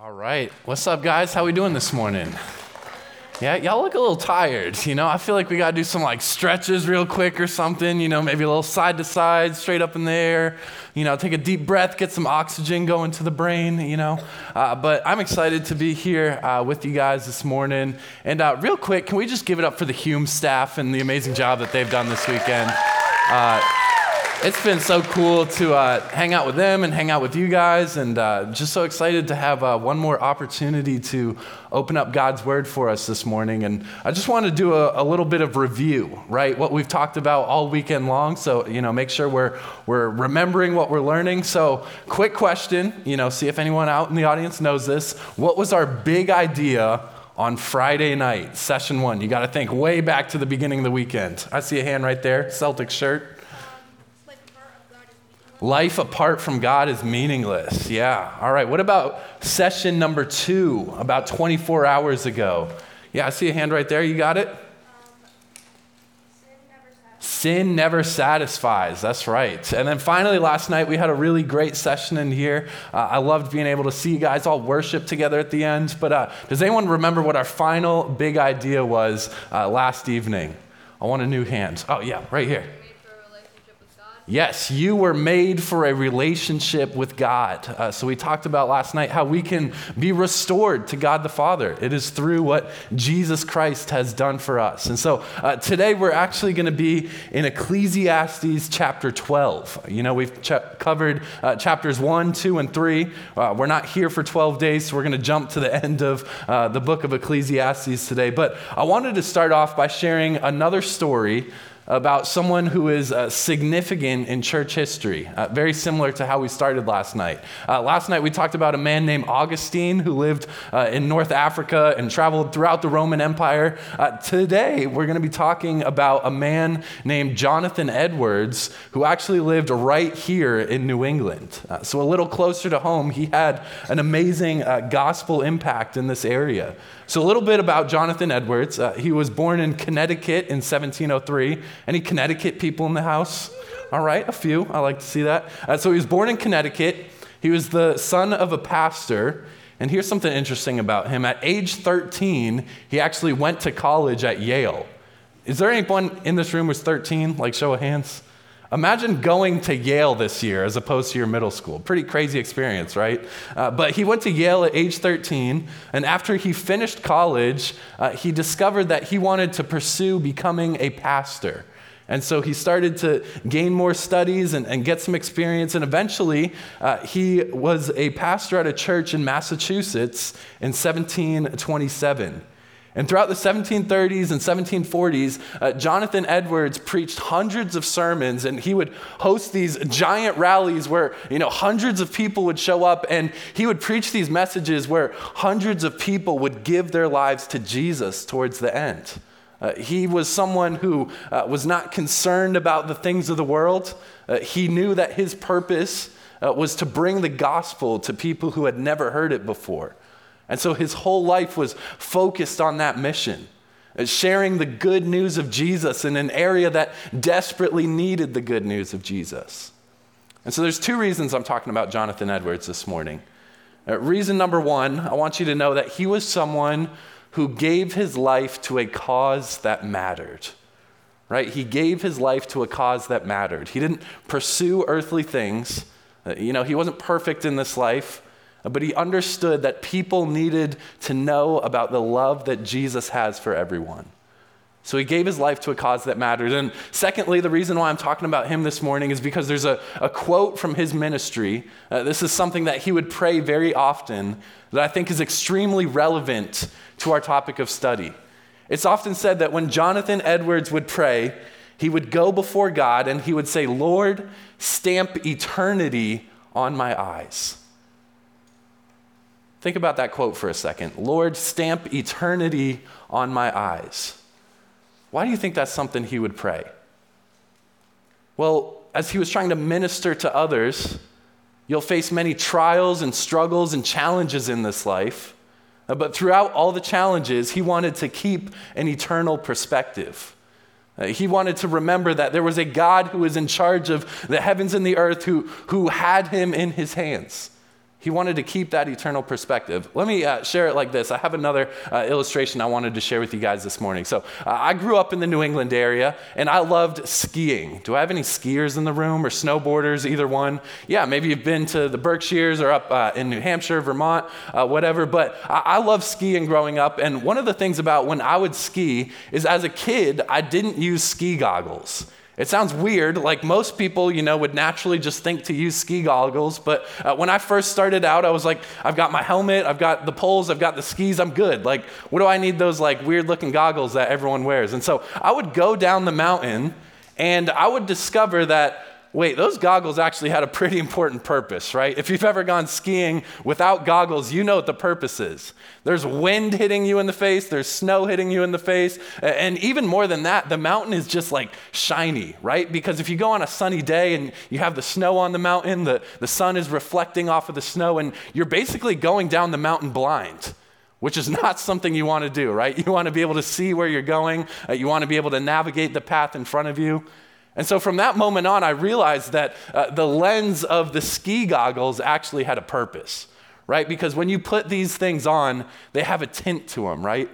All right. What's up, guys? How we doing this morning? Yeah, y'all look a little tired. You know, I feel like we got to do some like stretches real quick or something. You know, maybe a little side to side, straight up in the air. You know, take a deep breath, get some oxygen going to the brain. You know, uh, but I'm excited to be here uh, with you guys this morning. And uh, real quick, can we just give it up for the Hume staff and the amazing job that they've done this weekend? It's been so cool to uh, hang out with them and hang out with you guys, and uh, just so excited to have uh, one more opportunity to open up God's Word for us this morning. And I just want to do a, a, little bit of review, right? What we've talked about all weekend long. So, you know, make sure we're, we're remembering what we're learning. So, quick question, you know, see if anyone out in the audience knows this. What was our big idea? On Friday night, session one, you got to think way back to the beginning of the weekend. I see a hand right there, Celtic shirt. Life apart from God is meaningless. Yeah. All right. What about session number two, about 24 hours ago? Yeah, I see a hand right there. You got it? Sin never satisfies. That's right. And then finally, last night, we had a really great session in here. Uh, I loved being able to see you guys all worship together at the end. But uh, does anyone remember what our final big idea was uh, last evening? I want a new hand. Oh, yeah, right here. Yes, you were made for a relationship with God. Uh, so we talked about last night how we can be restored to God the Father. It is through what Jesus Christ has done for us. And so uh, today we're actually going to be in Ecclesiastes chapter 12. You know, we've covered uh, chapters 1, 2, and 3. Uh, we're not here for 12 days, so we're going to jump to the end of uh, the book of Ecclesiastes today. But I wanted to start off by sharing another story about someone who is uh, significant in church history, uh, very similar to how we started last night. Uh, last night we talked about a man named Augustine who lived uh, in North Africa and traveled throughout the Roman Empire. Uh, today we're going to be talking about a man named Jonathan Edwards who actually lived right here in New England. Uh, so a little closer to home, he had an amazing gospel impact in this area. So, a little bit about Jonathan Edwards. Uh, he was born in Connecticut in 1703. Any Connecticut people in the house? All right, a few. I like to see that. Uh, so, he was born in Connecticut. He was the son of a pastor. And here's something interesting about him. At age 13, he actually went to college at Yale. Is there anyone in this room who's 13? Like, show of hands. Imagine going to Yale this year as opposed to your middle school. Pretty crazy experience, right? Uh, but he went to Yale at age 13, and after he finished college, uh, he discovered that he wanted to pursue becoming a pastor. And so he started to gain more studies and, and get some experience. And eventually, uh, he was a pastor at a church in Massachusetts in 1727. And throughout the 1730s and 1740s, uh, Jonathan Edwards preached hundreds of sermons, and he would host these giant rallies where you know hundreds of people would show up, and he would preach these messages where hundreds of people would give their lives to Jesus towards the end. Uh, he was someone who uh, was not concerned about the things of the world. Uh, he knew that his purpose uh, was to bring the gospel to people who had never heard it before. And so his whole life was focused on that mission, uh, sharing the good news of Jesus in an area that desperately needed the good news of Jesus. And so there's two reasons I'm talking about Jonathan Edwards this morning. Uh, reason number one, I want you to know that he was someone who gave his life to a cause that mattered. Right? He gave his life to a cause that mattered. He didn't pursue earthly things. Uh, you know, he wasn't perfect in this life, but he understood that people needed to know about the love that Jesus has for everyone. So he gave his life to a cause that mattered. And secondly, the reason why I'm talking about him this morning is because there's a, a quote from his ministry. Uh, this is something that he would pray very often that I think is extremely relevant to our topic of study. It's often said that when Jonathan Edwards would pray, he would go before God and he would say, Lord, stamp eternity on my eyes. Think about that quote for a second. Lord, stamp eternity on my eyes. Why do you think that's something he would pray? Well, as he was trying to minister to others, you'll face many trials and struggles and challenges in this life. But throughout all the challenges, he wanted to keep an eternal perspective. Uh, he wanted to remember that there was a God who was in charge of the heavens and the earth who, who had him in his hands. He wanted to keep that eternal perspective. Let me uh, share it like this. I have another uh, illustration I wanted to share with you guys this morning. So, uh, I grew up in the New England area and I loved skiing. Do I have any skiers in the room or snowboarders, either one? Yeah, maybe you've been to the Berkshires or up uh, in New Hampshire, Vermont, uh, whatever. But I-, I love skiing growing up. And one of the things about when I would ski is as a kid, I didn't use ski goggles. It sounds weird, like most people, you know, would naturally just think to use ski goggles. But uh, when I first started out, I was like, I've got my helmet, I've got the poles, I've got the skis, I'm good. Like, what do I need those like weird looking goggles that everyone wears? And so I would go down the mountain and I would discover that wait, those goggles actually had a pretty important purpose, right? If you've ever gone skiing without goggles, you know what the purpose is. There's wind hitting you in the face, there's snow hitting you in the face, and even more than that, the mountain is just like shiny, right? Because if you go on a sunny day and you have the snow on the mountain, the, the sun is reflecting off of the snow, and you're basically going down the mountain blind which is not something you want to do, right? You want to be able to see where you're going, uh, you want to be able to navigate the path in front of you. And so from that moment on, I realized that uh, the lens of the ski goggles actually had a purpose, right? Because when you put these things on, they have a tint to them, right?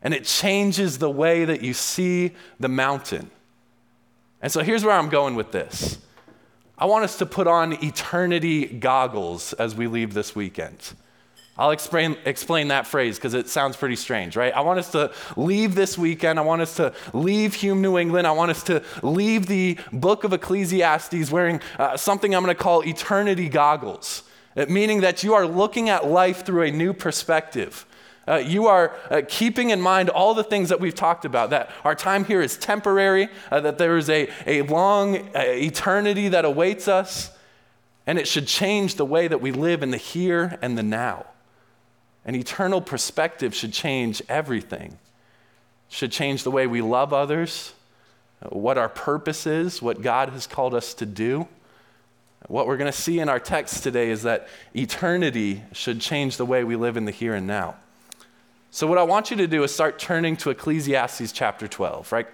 And it changes the way that you see the mountain. And so here's where I'm going with this I want us to put on eternity goggles as we leave this weekend. I'll explain, explain that phrase because it sounds pretty strange, right? I want us to leave this weekend. I want us to leave Hume, New England. I want us to leave the book of Ecclesiastes wearing uh, something I'm going to call eternity goggles, uh, meaning that you are looking at life through a new perspective. Uh, you are uh, keeping in mind all the things that we've talked about that our time here is temporary, uh, that there is a, a long uh, eternity that awaits us, and it should change the way that we live in the here and the now. An eternal perspective should change everything. Should change the way we love others, what our purpose is, what God has called us to do. What we're going to see in our text today is that eternity should change the way we live in the here and now. So, what I want you to do is start turning to Ecclesiastes chapter 12, right?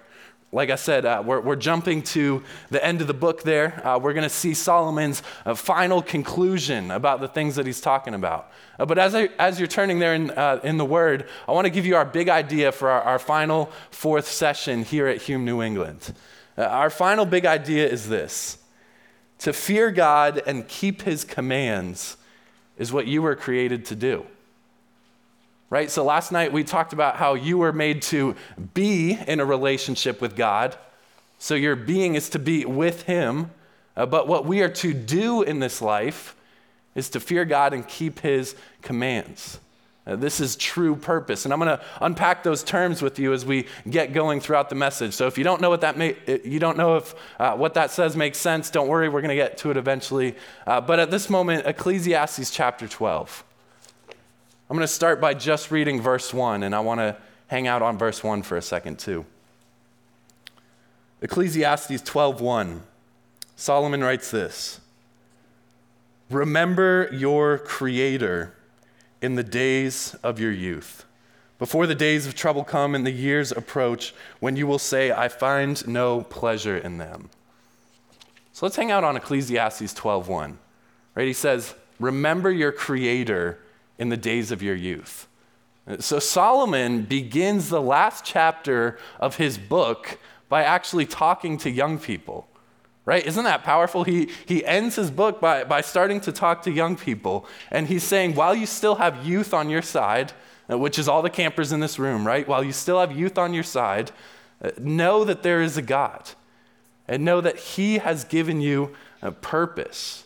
Like I said, uh, we're, we're jumping to the end of the book there. Uh, we're going to see Solomon's uh, final conclusion about the things that he's talking about. Uh, but as, I, as you're turning there in, uh, in the Word, I want to give you our big idea for our, our final fourth session here at Hume, New England. Uh, our final big idea is this to fear God and keep his commands is what you were created to do right? So last night we talked about how you were made to be in a relationship with God. So your being is to be with Him. Uh, but what we are to do in this life is to fear God and keep His commands. Uh, this is true purpose. And I'm going to unpack those terms with you as we get going throughout the message. So if you don't know what that may, you don't know if uh, what that says makes sense, don't worry, we're going to get to it eventually. Uh, but at this moment, Ecclesiastes chapter 12. I'm going to start by just reading verse 1, and I want to hang out on verse 1 for a second too. Ecclesiastes 12:1. Solomon writes this: Remember your creator in the days of your youth, before the days of trouble come and the years approach when you will say, I find no pleasure in them. So let's hang out on Ecclesiastes 12:1. Right? He says, "Remember your creator in the days of your youth. So Solomon begins the last chapter of his book by actually talking to young people. Right? Isn't that powerful? He, he ends his book by, by starting to talk to young people. And he's saying, while you still have youth on your side, uh, which is all the campers in this room, right? While you still have youth on your side, uh, know that there is a God. And know that He has given you a purpose.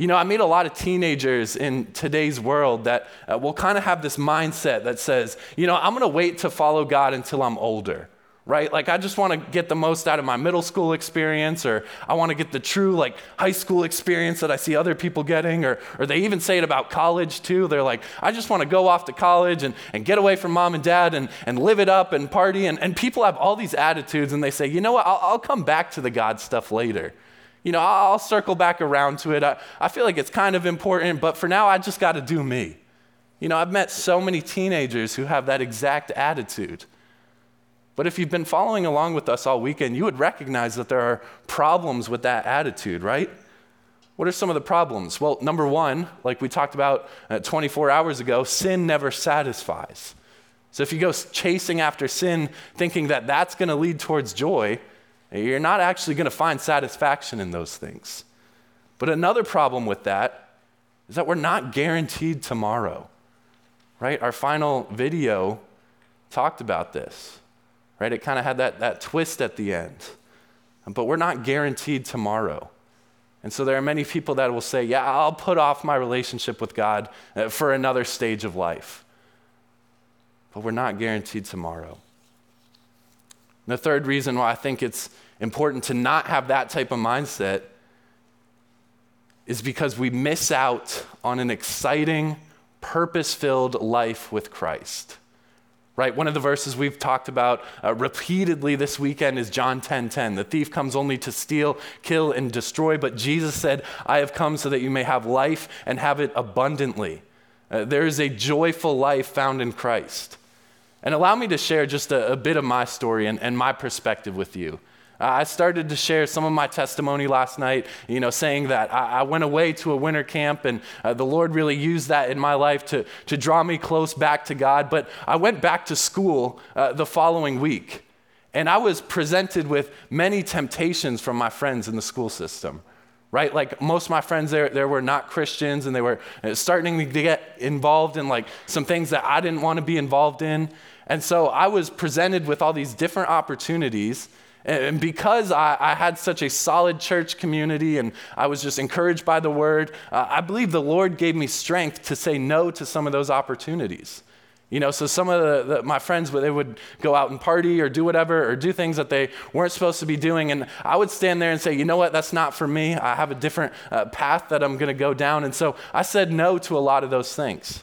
You know, I meet a lot of teenagers in today's world that uh, will kind of have this mindset that says, you know, I'm going to wait to follow God until I'm older, right? Like, I just want to get the most out of my middle school experience, or I want to get the true, like, high school experience that I see other people getting, or, or they even say it about college, too. They're like, I just want to go off to college and, and get away from mom and dad and, and live it up and party. And, and people have all these attitudes, and they say, you know what, I'll, I'll come back to the God stuff later. You know, I'll circle back around to it. I, I feel like it's kind of important, but for now, I just got to do me. You know, I've met so many teenagers who have that exact attitude. But if you've been following along with us all weekend, you would recognize that there are problems with that attitude, right? What are some of the problems? Well, number one, like we talked about uh, 24 hours ago, sin never satisfies. So if you go chasing after sin thinking that that's going to lead towards joy, you're not actually going to find satisfaction in those things. But another problem with that is that we're not guaranteed tomorrow, right? Our final video talked about this, right? It kind of had that, that twist at the end. But we're not guaranteed tomorrow. And so there are many people that will say, Yeah, I'll put off my relationship with God uh, for another stage of life. But we're not guaranteed tomorrow. The third reason why I think it's important to not have that type of mindset is because we miss out on an exciting, purpose filled life with Christ right? One of the verses we've talked about uh, repeatedly this weekend is John 10:10. 10, 10. The thief comes only to steal, kill and destroy, but Jesus said, "I have come so that you may have life and have it abundantly." Uh, there is a joyful life found in Christ. And allow me to share just a, a bit of my story and, and my perspective with you. I started to share some of my testimony last night, you know, saying that I, I went away to a winter camp and uh, the Lord really used that in my life to, to draw me close back to God. But I went back to school uh, the following week and I was presented with many temptations from my friends in the school system right? Like most of my friends there, there were not Christians and they were uh, starting to get involved in like some things that I didn't want to be involved in. And so I was presented with all these different opportunities and because I, I, had such a solid church community and I was just encouraged by the word, uh, I believe the Lord gave me strength to say no to some of those opportunities. You know, so some of the, the, my friends, they would go out and party or do whatever or do things that they weren't supposed to be doing. And I would stand there and say, you know what, that's not for me. I have a different uh, path that I'm going to go down. And so I said no to a lot of those things.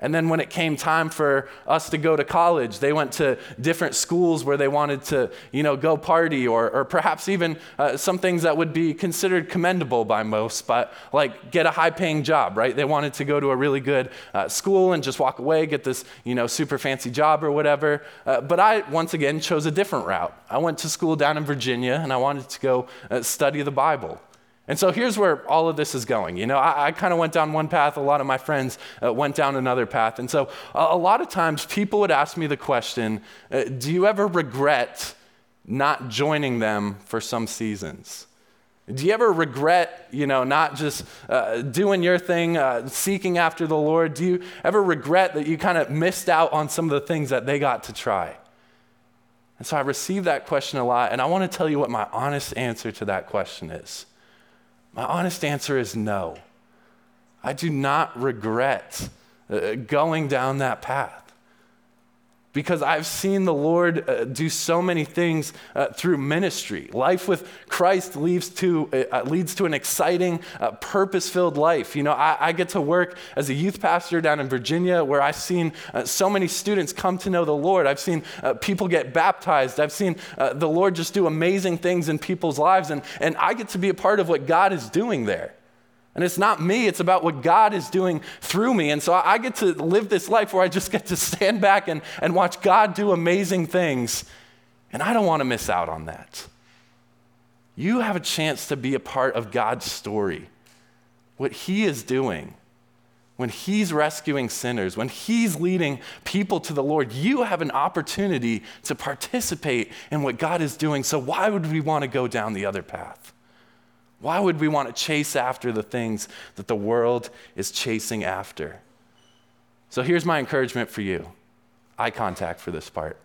And then when it came time for us to go to college, they went to different schools where they wanted to, you know, go party or, or perhaps even uh, some things that would be considered commendable by most, but like get a high paying job, right? They wanted to go to a really good uh, school and just walk away, get this, you know, super fancy job or whatever. Uh, but I, once again, chose a different route. I went to school down in Virginia and I wanted to go uh, study the Bible. And so here's where all of this is going. You know, I, I kind of went down one path, a lot of my friends uh, went down another path. And so a, a, lot of times people would ask me the question uh, Do you ever regret not joining them for some seasons? Do you ever regret, you know, not just uh, doing your thing, uh, seeking after the Lord? Do you ever regret that you kind of missed out on some of the things that they got to try? And so I received that question a lot, and I want to tell you what my honest answer to that question is. My honest answer is no. I do not regret uh, going down that path because I've seen the Lord uh, do so many things uh, through ministry. Life with Christ leads to, uh, leads to an exciting, uh, purpose filled life. You know, I, I, get to work as a youth pastor down in Virginia where I've seen uh, so many students come to know the Lord. I've seen uh, people get baptized. I've seen the Lord just do amazing things in people's lives. And, and I get to be a part of what God is doing there. And it's not me, it's about what God is doing through me. And so I get to live this life where I just get to stand back and, and watch God do amazing things. And I don't want to miss out on that. You have a chance to be a part of God's story, what He is doing. When he's rescuing sinners, when he's leading people to the Lord, you have an opportunity to participate in what God is doing. So, why would we want to go down the other path? Why would we want to chase after the things that the world is chasing after? So here's my encouragement for you eye contact for this part.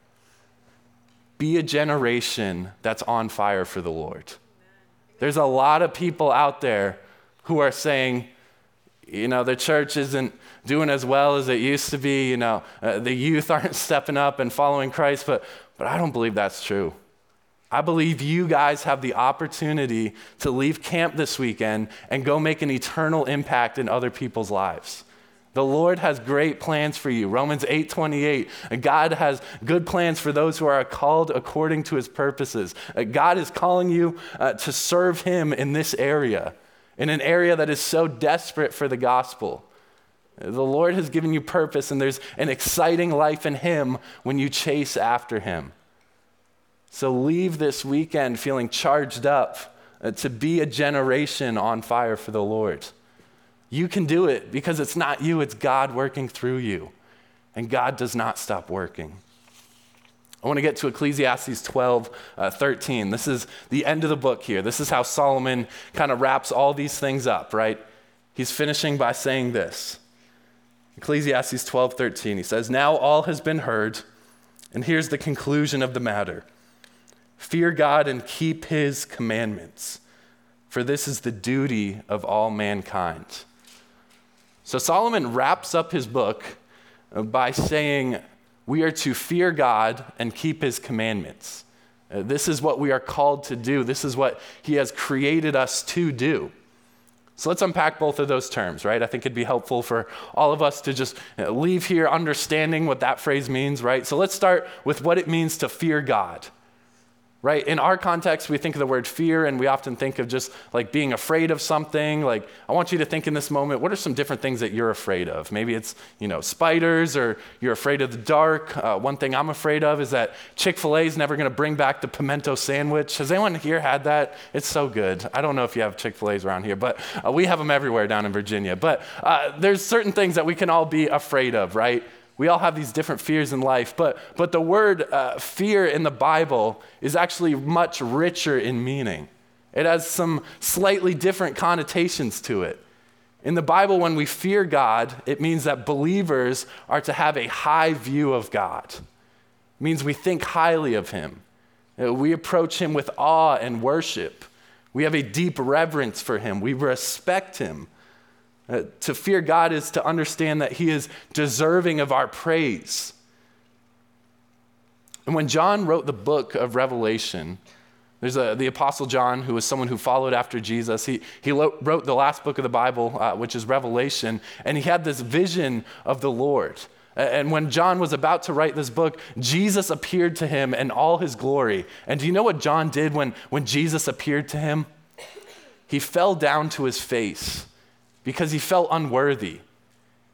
Be a generation that's on fire for the Lord. There's a lot of people out there who are saying, you know, the church isn't doing as well as it used to be. You know, uh, the youth aren't stepping up and following Christ, but, but I don't believe that's true. I believe you guys have the opportunity to leave camp this weekend and go make an eternal impact in other people's lives. The Lord has great plans for you. Romans 8:28. God has good plans for those who are called according to his purposes. Uh, God is calling you uh, to serve him in this area, in an area that is so desperate for the gospel. The Lord has given you purpose and there's an exciting life in him when you chase after him. So leave this weekend feeling charged up uh, to be a generation on fire for the Lord. You can do it because it's not you, it's God working through you. And God does not stop working. I want to get to Ecclesiastes 12, uh, 13. This is the end of the book here. This is how Solomon kind of wraps all these things up, right? He's finishing by saying this. Ecclesiastes 12, 13. He says, Now all has been heard, and here's the conclusion of the matter Fear God and keep his commandments, for this is the duty of all mankind. So Solomon wraps up his book by saying, we are to fear God and keep his commandments. Uh, this is what we are called to do. This is what he has created us to do. So let's unpack both of those terms, right? I think it'd be helpful for all of us to just uh, leave here understanding what that phrase means, right? So let's start with what it means to fear God right? In our context, we think of the word fear and we often think of just like being afraid of something. Like, I want you to think in this moment, what are some different things that you're afraid of? Maybe it's, you know, spiders or you're afraid of the dark. Uh, one thing I'm afraid of is that Chick fil A is never going to bring back the pimento sandwich. Has anyone here had that? It's so good. I don't know if you have Chick fil A's around here, but uh, we have them everywhere down in Virginia. But uh, there's certain things that we can all be afraid of, right? We all have these different fears in life, but, but the word uh, fear in the Bible is actually much richer in meaning. It has some slightly different connotations to it. In the Bible, when we fear God, it means that believers are to have a high view of God. It means we think highly of Him. Uh, we approach Him with awe and worship. We have a deep reverence for Him. We respect Him. Uh, to fear God is to understand that He is deserving of our praise. And when John wrote the book of Revelation, there's a, the Apostle John, who was someone who followed after Jesus. He, he wrote the last book of the Bible, uh, which is Revelation, and he had this vision of the Lord. And when John was about to write this book, Jesus appeared to him in all his glory. And do you know what John did when, when Jesus appeared to him? He fell down to his face because he felt unworthy.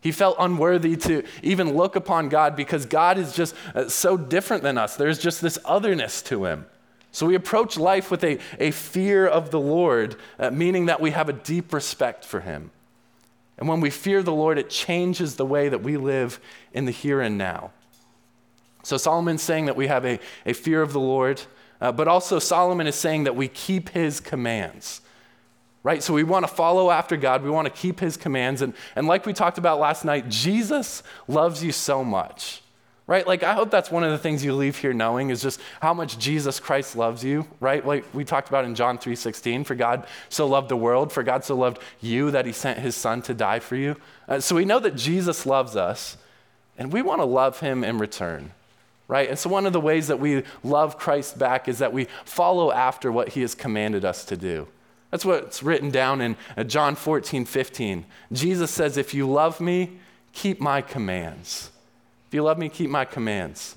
He felt unworthy to even look upon God because God is just uh, so different than us. There's just this otherness to him. So we approach life with a, a fear of the Lord, uh, meaning that we have a deep respect for him. And when we fear the Lord, it changes the way that we live in the here and now. So Solomon's saying that we have a, a fear of the Lord, uh, but also Solomon is saying that we keep his commands right? So we want to follow after God, we want to keep his commands. And, and like we talked about last night, Jesus loves you so much, right? Like, I hope that's one of the things you leave here knowing is just how much Jesus Christ loves you, right? Like we talked about in John 3.16, for God so loved the world, for God so loved you that he sent his son to die for you. Uh, so we know that Jesus loves us, and we want to love him in return right? And so, one of the ways that we love Christ back is that we follow after what he has commanded us to do. That's what's written down in uh, John 14, 15. Jesus says, If you love me, keep my commands. If you love me, keep my commands.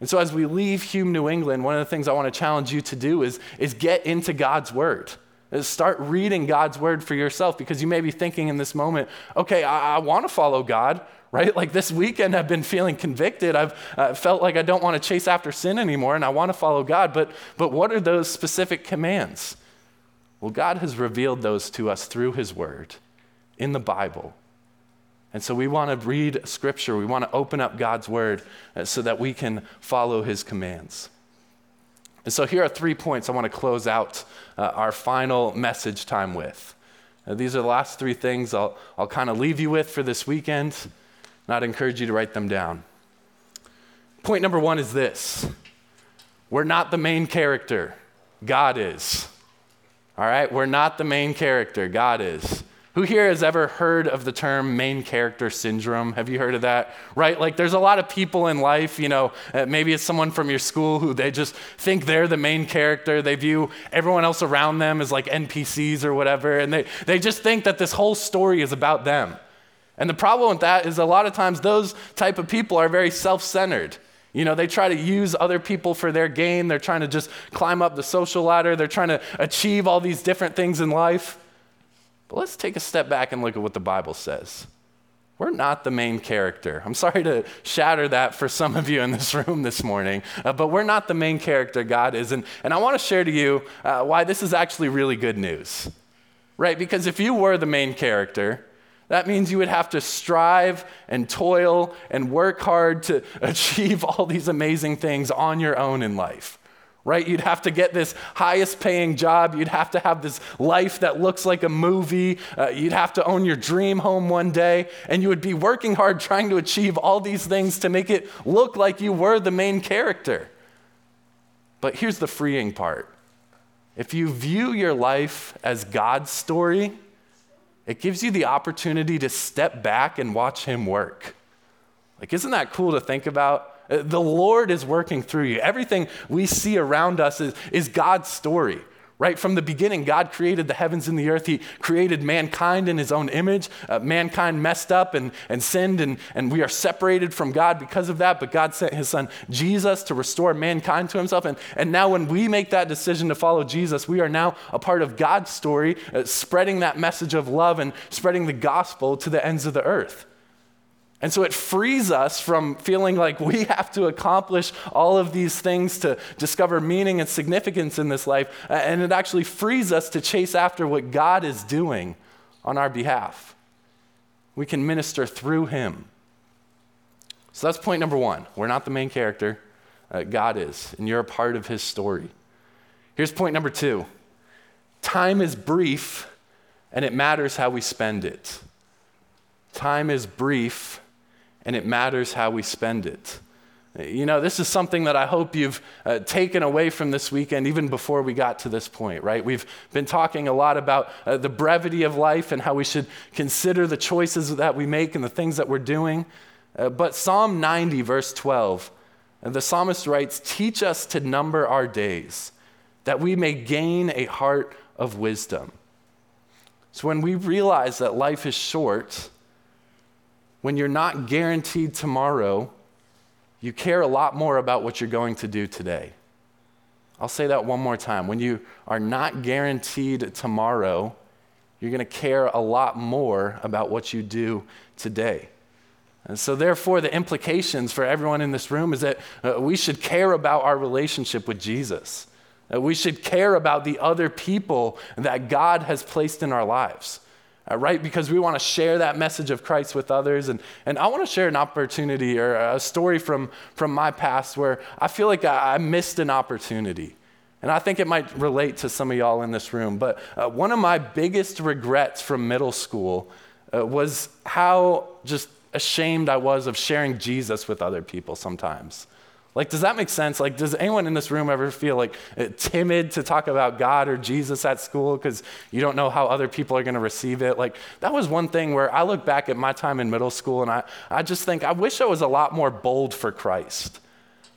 And so, as we leave Hume, New England, one of the things I want to challenge you to do is, is get into God's Word. Is start reading God's Word for yourself because you may be thinking in this moment, okay, I, I want to follow God, right? Like this weekend, I've been feeling convicted. I've uh, felt like I don't want to chase after sin anymore and I want to follow God. But, but what are those specific commands? Well, God has revealed those to us through His Word in the Bible. And so we want to read Scripture. We want to open up God's Word uh, so that we can follow His commands. And so here are three points I want to close out uh, our final message time with. Uh, these are the last three things I'll, I'll kind of leave you with for this weekend, and I'd encourage you to write them down. Point number one is this we're not the main character, God is. All right, we're not the main character, God is. Who here has ever heard of the term main character syndrome? Have you heard of that? Right? Like, there's a lot of people in life, you know, uh, maybe it's someone from your school who they just think they're the main character. They view everyone else around them as like NPCs or whatever, and they, they just think that this whole story is about them. And the problem with that is a lot of times those type of people are very self centered. You know, they try to use other people for their gain. They're trying to just climb up the social ladder. They're trying to achieve all these different things in life. But let's take a step back and look at what the Bible says. we're not the main character. I'm sorry to shatter that for some of you in this room this morning, uh, but we're not the main character, God is. And, and I want to share to you uh, why this is actually really good news, right? Because if you were the main character, that means you would have to strive and toil and work hard to achieve all these amazing things on your own in life right? You'd have to get this highest paying job. You'd have to have this life that looks like a movie. Uh, you'd have to own your dream home one day. And you would be working hard trying to achieve all these things to make it look like you were the main character. But here's the freeing part if you view your life as God's story, it gives you the opportunity to step back and watch Him work. Like, isn't that cool to think about? Uh, the Lord is working through you. Everything we see around us is, is God's story. Right from the beginning, God created the heavens and the earth. He created mankind in his own image. Uh, mankind messed up and, and sinned, and, and we are separated from God because of that. But God sent his son Jesus to restore mankind to himself. And, and now, when we make that decision to follow Jesus, we are now a part of God's story, uh, spreading that message of love and spreading the gospel to the ends of the earth. And so it frees us from feeling like we have to accomplish all of these things to discover meaning and significance in this life. And it actually frees us to chase after what God is doing on our behalf. We can minister through Him. So that's point number one. We're not the main character, uh, God is, and you're a part of His story. Here's point number two time is brief, and it matters how we spend it. Time is brief and it matters how we spend it. You know, this is something that I hope you've uh, taken away from this weekend, even before we got to this point, right? We've been talking a lot about uh, the brevity of life and how we should consider the choices that we make and the things that we're doing. Uh, but Psalm 90, verse 12, uh, the psalmist writes, Teach us to number our days, that we may gain a heart of wisdom. So when we realize that life is short, when you're not guaranteed tomorrow, you care a lot more about what you're going to do today. I'll say that one more time. When you are not guaranteed tomorrow, you're going to care a lot more about what you do today. And so, therefore, the implications for everyone in this room is that uh, we should care about our relationship with Jesus. Uh, we should care about the other people that God has placed in our lives right? Because we want to share that message of Christ with others. And, and I want to share an opportunity or a story from, from my past where I feel like I, I missed an opportunity. And I think it might relate to some of y'all in this room. But uh, one of my biggest regrets from middle school uh, was how just ashamed I was of sharing Jesus with other people sometimes. Like, does that make sense? Like, does anyone in this room ever feel like uh, timid to talk about God or Jesus at school because you don't know how other people are going to receive it? Like, that was one thing where I look back at my time in middle school and I, I just think, I wish I was a lot more bold for Christ.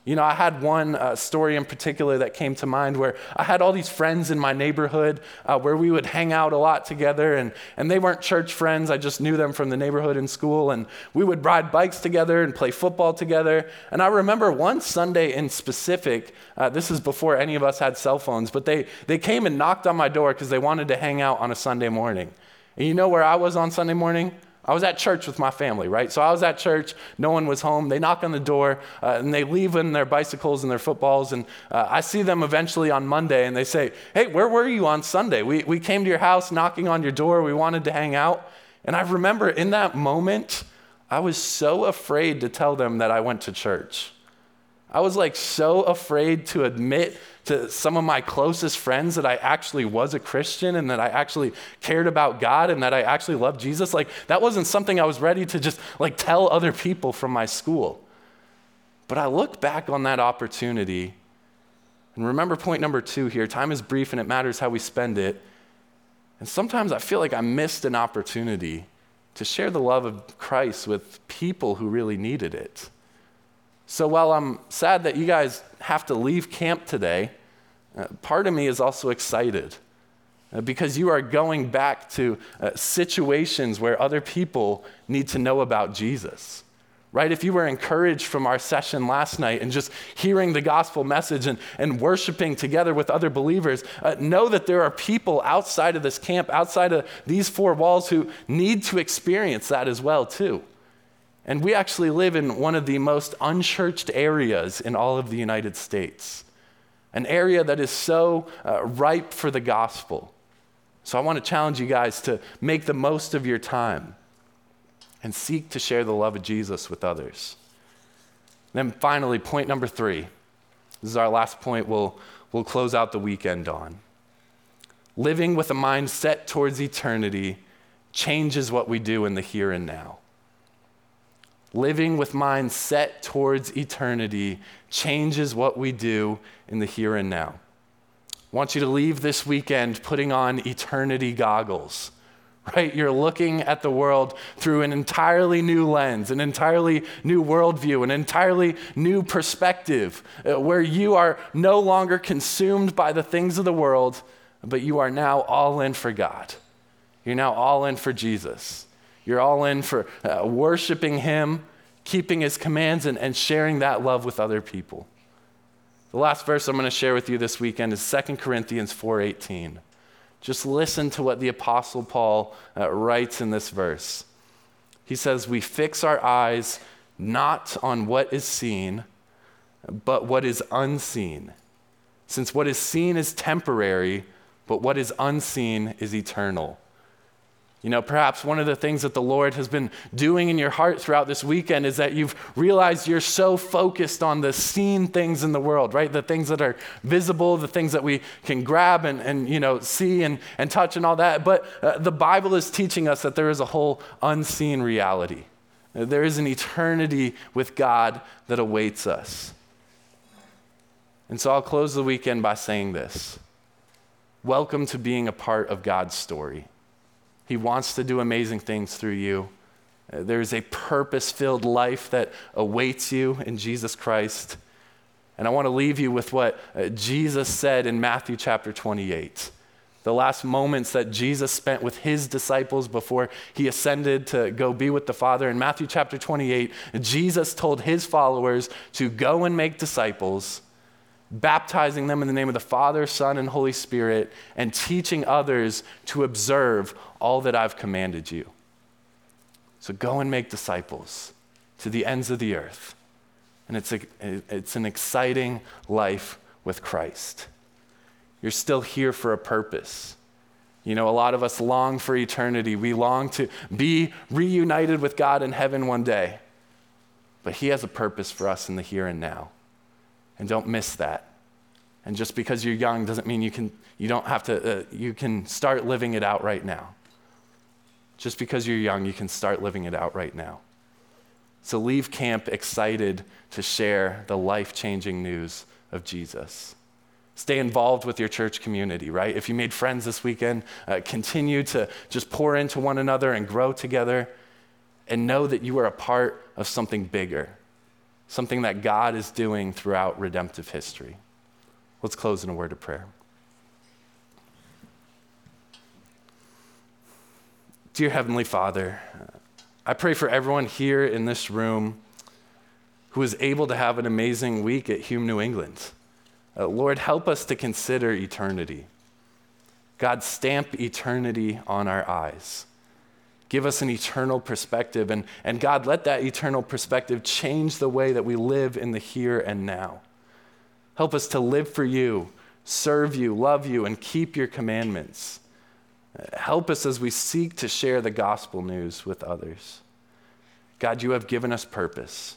You know, I had one uh, story in particular that came to mind where I had all these friends in my neighborhood uh, where we would hang out a lot together, and, and they weren't church friends. I just knew them from the neighborhood in school, and we would ride bikes together and play football together. And I remember one Sunday in specific, uh, this is before any of us had cell phones, but they, they came and knocked on my door because they wanted to hang out on a Sunday morning. And you know where I was on Sunday morning? I was at church with my family, right? So I was at church, no one was home. They knock on the door uh, and they leave in their bicycles and their footballs. And uh, I see them eventually on Monday and they say, Hey, where were you on Sunday? We, we came to your house knocking on your door. We wanted to hang out. And I remember in that moment, I was so afraid to tell them that I went to church. I was like so afraid to admit to some of my closest friends that I actually was a Christian and that I actually cared about God and that I actually loved Jesus. Like that wasn't something I was ready to just like tell other people from my school. But I look back on that opportunity and remember point number two here time is brief and it matters how we spend it. And sometimes I feel like I missed an opportunity to share the love of Christ with people who really needed it. So while I'm sad that you guys have to leave camp today, uh, part of me is also excited uh, because you are going back to uh, situations where other people need to know about Jesus. Right? If you were encouraged from our session last night and just hearing the gospel message and, and worshiping together with other believers, know that there are people outside of this camp, outside of these four walls, who need to experience that as well, too. And we actually live in one of the most unchurched areas in all of the United States, an area that is so uh, ripe for the gospel. So I want to challenge you guys to make the most of your time and seek to share the love of Jesus with others. Then finally, point number three. This is our last point we'll, we'll close out the weekend on. Living with a mind set towards eternity changes what we do in the here and now. Living with minds set towards eternity changes what we do in the here and now. I want you to leave this weekend putting on eternity goggles, right? You're looking at the world through an entirely new lens, an entirely new worldview, an entirely new perspective, uh, where you are no longer consumed by the things of the world, but you are now all in for God. You're now all in for Jesus. You're all in for uh, worshiping Him, keeping His commands, and, and sharing that love with other people. The last verse I'm going to share with you this weekend is 2 Corinthians 4:18. Just listen to what the apostle Paul uh, writes in this verse. He says, "We fix our eyes not on what is seen, but what is unseen. Since what is seen is temporary, but what is unseen is eternal." You know, perhaps one of the things that the Lord has been doing in your heart throughout this weekend is that you've realized you're so focused on the seen things in the world, right? The things that are visible, the things that we can grab and, and you know, see and, and touch and all that. But uh, the Bible is teaching us that there is a whole unseen reality. There is an eternity with God that awaits us. And so I'll close the weekend by saying this Welcome to being a part of God's story. He wants to do amazing things through you. Uh, there's a purpose filled life that awaits you in Jesus Christ. And I want to leave you with what uh, Jesus said in Matthew chapter 28. The last moments that Jesus spent with his disciples before he ascended to go be with the Father. In Matthew chapter 28, Jesus told his followers to go and make disciples baptizing them in the name of the Father, Son, and Holy Spirit, and teaching others to observe all that I've commanded you. So go and make disciples to the ends of the earth. And it's, a, it's an exciting life with Christ. You're still here for a purpose. You know, a lot of us long for eternity. We long to be reunited with God in heaven one day. But He has a purpose for us in the here and now. And don't miss that. And just because you're young doesn't mean you, can, you don't have to, uh, you can start living it out right now. Just because you're young, you can start living it out right now. So leave camp excited to share the life changing news of Jesus. Stay involved with your church community, right? If you made friends this weekend, uh, continue to just pour into one another and grow together and know that you are a part of something bigger something that God is doing throughout redemptive history. Let's close in a word of prayer. Dear Heavenly Father, I pray for everyone here in this room who is able to have an amazing week at Hume New England. Uh, Lord, help us to consider eternity. God, stamp eternity on our eyes. Give us an eternal perspective. And, and God, let that eternal perspective change the way that we live in the here and now. Help us to live for you, serve you, love you, and keep your commandments. Help us as we seek to share the gospel news with others. God, you have given us purpose.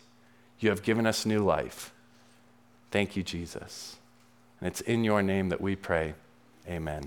You have given us new life. Thank you, Jesus. And it's in your name that we pray. Amen.